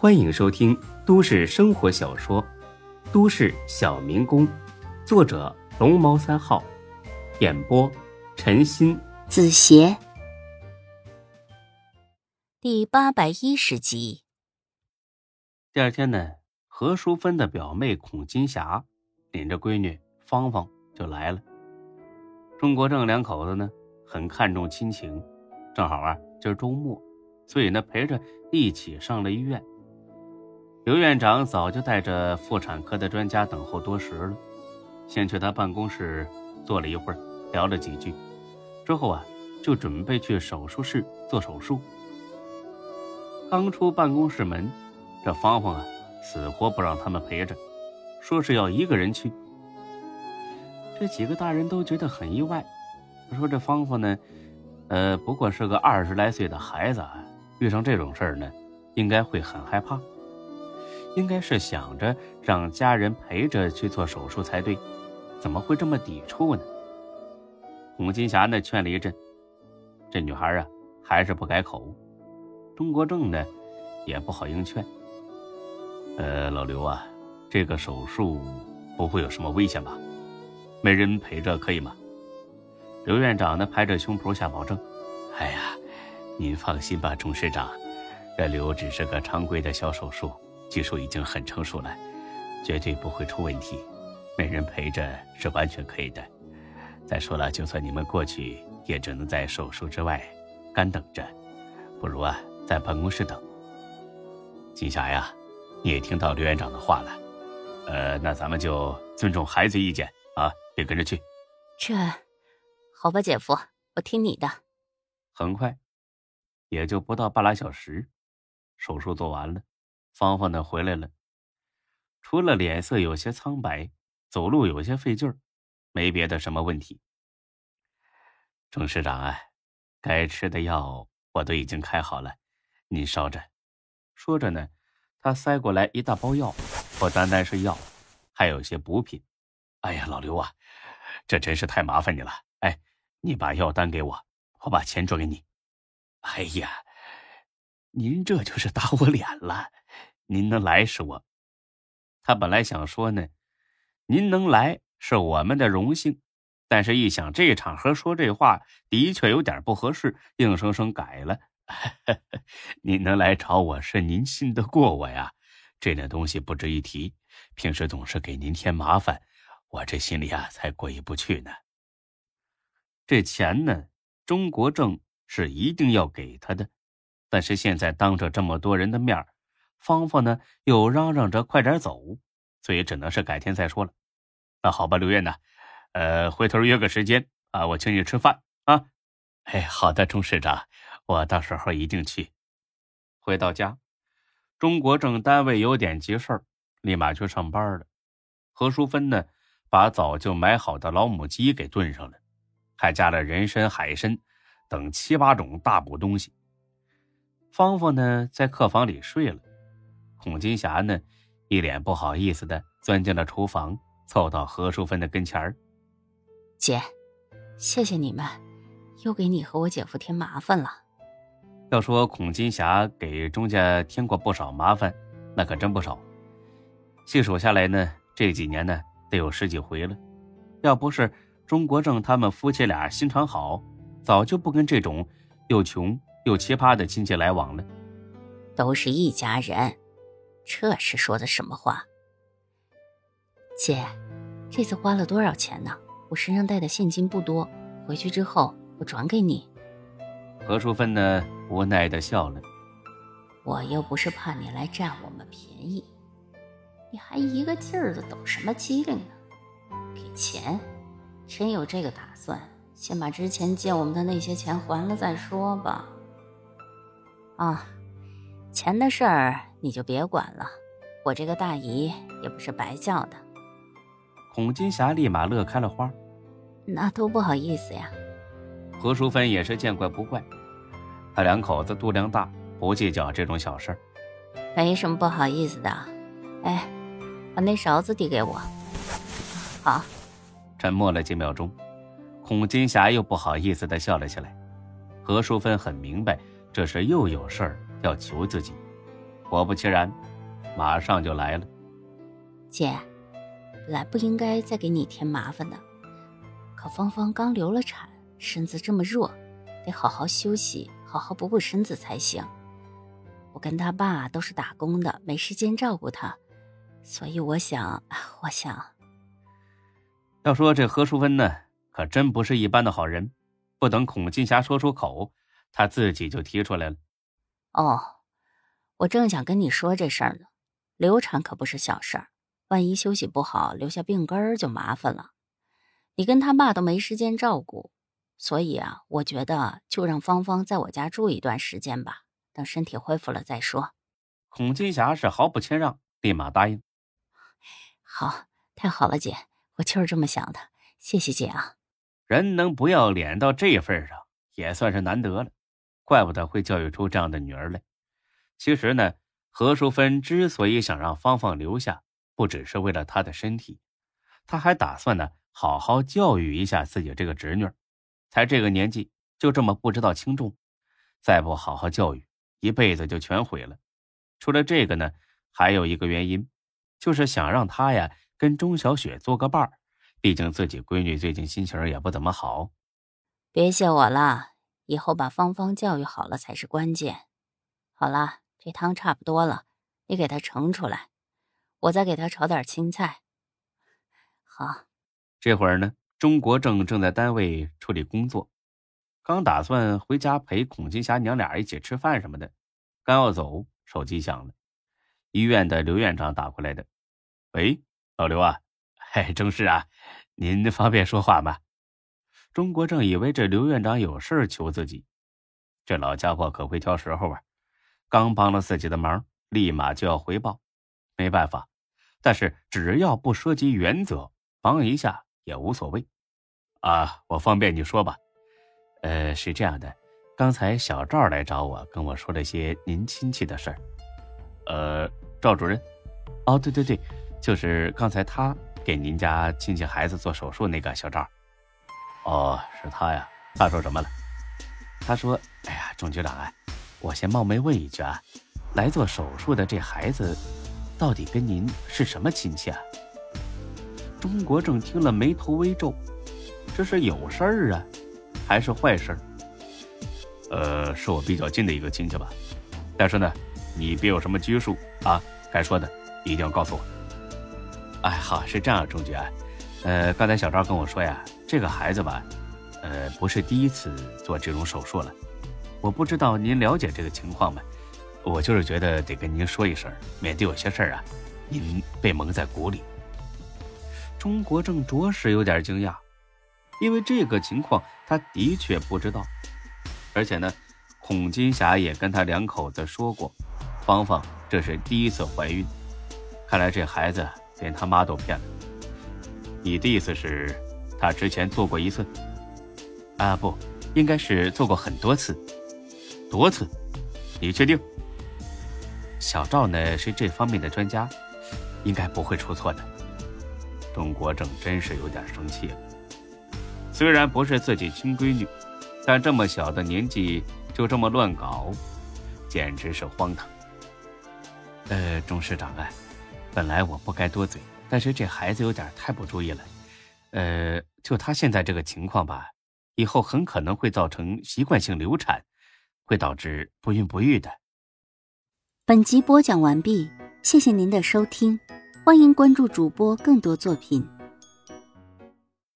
欢迎收听都市生活小说《都市小民工》，作者龙猫三号，演播陈鑫、子邪，第八百一十集。第二天呢，何淑芬的表妹孔金霞领着闺女芳芳就来了。钟国正两口子呢，很看重亲情，正好啊，今儿周末，所以呢，陪着一起上了医院。刘院长早就带着妇产科的专家等候多时了，先去他办公室坐了一会儿，聊了几句，之后啊，就准备去手术室做手术。刚出办公室门，这芳芳啊，死活不让他们陪着，说是要一个人去。这几个大人都觉得很意外，说这芳芳呢，呃，不过是个二十来岁的孩子，遇上这种事儿呢，应该会很害怕。应该是想着让家人陪着去做手术才对，怎么会这么抵触呢？洪金霞呢劝了一阵，这女孩啊还是不改口。钟国正呢也不好硬劝。呃，老刘啊，这个手术不会有什么危险吧？没人陪着可以吗？刘院长呢拍着胸脯下保证：“哎呀，您放心吧，钟师长，这刘只是个常规的小手术。”技术已经很成熟了，绝对不会出问题。没人陪着是完全可以的。再说了，就算你们过去，也只能在手术之外干等着。不如啊，在办公室等。金霞呀，你也听到刘院长的话了。呃，那咱们就尊重孩子意见啊，别跟着去。这，好吧，姐夫，我听你的。很快，也就不到半拉小时，手术做完了。芳芳呢回来了，除了脸色有些苍白，走路有些费劲儿，没别的什么问题。钟师长啊，该吃的药我都已经开好了，您烧着。说着呢，他塞过来一大包药，不单单是药，还有些补品。哎呀，老刘啊，这真是太麻烦你了。哎，你把药单给我，我把钱转给你。哎呀。您这就是打我脸了！您能来是我，他本来想说呢，您能来是我们的荣幸，但是一想这场合说这话的确有点不合适，硬生生改了。您能来找我是您信得过我呀，这点东西不值一提，平时总是给您添麻烦，我这心里啊才过意不去呢。这钱呢，中国正是一定要给他的。但是现在当着这么多人的面芳芳呢又嚷嚷着快点走，所以只能是改天再说了。那好吧，刘院呢，呃，回头约个时间啊，我请你吃饭啊。哎，好的，钟市长，我到时候一定去。回到家，钟国正单位有点急事儿，立马去上班了。何淑芬呢，把早就买好的老母鸡给炖上了，还加了人参、海参等七八种大补东西。芳芳呢，在客房里睡了。孔金霞呢，一脸不好意思的钻进了厨房，凑到何淑芬的跟前儿：“姐，谢谢你们，又给你和我姐夫添麻烦了。”要说孔金霞给钟家添过不少麻烦，那可真不少。细数下来呢，这几年呢，得有十几回了。要不是钟国正他们夫妻俩心肠好，早就不跟这种又穷。又奇葩的亲戚来往了，都是一家人，这是说的什么话？姐，这次花了多少钱呢？我身上带的现金不多，回去之后我转给你。何淑芬呢？无奈的笑了。我又不是怕你来占我们便宜，你还一个劲儿的抖什么机灵呢？给钱，真有这个打算，先把之前借我们的那些钱还了再说吧。啊，钱的事儿你就别管了，我这个大姨也不是白叫的。孔金霞立马乐开了花，那多不好意思呀。何淑芬也是见怪不怪，他两口子度量大，不计较这种小事儿。没什么不好意思的，哎，把那勺子递给我。好。沉默了几秒钟，孔金霞又不好意思的笑了起来。何淑芬很明白。这是又有事儿要求自己，果不其然，马上就来了。姐，本来不应该再给你添麻烦的。可芳芳刚流了产，身子这么弱，得好好休息，好好补补身子才行。我跟他爸都是打工的，没时间照顾他，所以我想，我想。要说这何淑芬呢，可真不是一般的好人。不等孔金霞说出口，她自己就提出来了。哦，我正想跟你说这事儿呢。流产可不是小事儿，万一休息不好，留下病根儿就麻烦了。你跟他爸都没时间照顾，所以啊，我觉得就让芳芳在我家住一段时间吧，等身体恢复了再说。孔金霞是毫不谦让，立马答应。好，太好了，姐，我就是这么想的。谢谢姐啊。人能不要脸到这份上，也算是难得了。怪不得会教育出这样的女儿来。其实呢，何淑芬之所以想让芳芳留下，不只是为了她的身体，她还打算呢好好教育一下自己这个侄女。才这个年纪就这么不知道轻重，再不好好教育，一辈子就全毁了。除了这个呢，还有一个原因，就是想让她呀跟钟小雪做个伴儿。毕竟自己闺女最近心情也不怎么好，别谢我了，以后把芳芳教育好了才是关键。好了，这汤差不多了，你给她盛出来，我再给她炒点青菜。好，这会儿呢，钟国正正在单位处理工作，刚打算回家陪孔金霞娘俩一起吃饭什么的，刚要走，手机响了，医院的刘院长打过来的。喂，老刘啊。嘿，正是啊，您方便说话吗？钟国正以为这刘院长有事求自己，这老家伙可会挑时候啊！刚帮了自己的忙，立马就要回报，没办法。但是只要不涉及原则，帮一下也无所谓。啊，我方便你说吧。呃，是这样的，刚才小赵来找我，跟我说了些您亲戚的事儿。呃，赵主任？哦，对对对，就是刚才他。给您家亲戚孩子做手术那个小赵，哦，是他呀。他说什么了？他说：“哎呀，钟局长啊，我先冒昧问一句啊，来做手术的这孩子，到底跟您是什么亲戚啊？”钟国正听了，眉头微皱，这是有事儿啊，还是坏事儿？呃，是我比较近的一个亲戚吧。但是呢，你别有什么拘束啊，该说的一定要告诉我。哎，好，是这样，钟局啊，呃，刚才小赵跟我说呀，这个孩子吧，呃，不是第一次做这种手术了。我不知道您了解这个情况吗？我就是觉得得跟您说一声，免得有些事儿啊，您被蒙在鼓里。钟国正着实有点惊讶，因为这个情况他的确不知道，而且呢，孔金霞也跟他两口子说过，芳芳这是第一次怀孕，看来这孩子。连他妈都骗了。你的意思是，他之前做过一次？啊，不，应该是做过很多次，多次。你确定？小赵呢是这方面的专家，应该不会出错的。钟国正真是有点生气了。虽然不是自己亲闺女，但这么小的年纪就这么乱搞，简直是荒唐。呃，钟市长啊。本来我不该多嘴，但是这孩子有点太不注意了。呃，就他现在这个情况吧，以后很可能会造成习惯性流产，会导致不孕不育的。本集播讲完毕，谢谢您的收听，欢迎关注主播更多作品。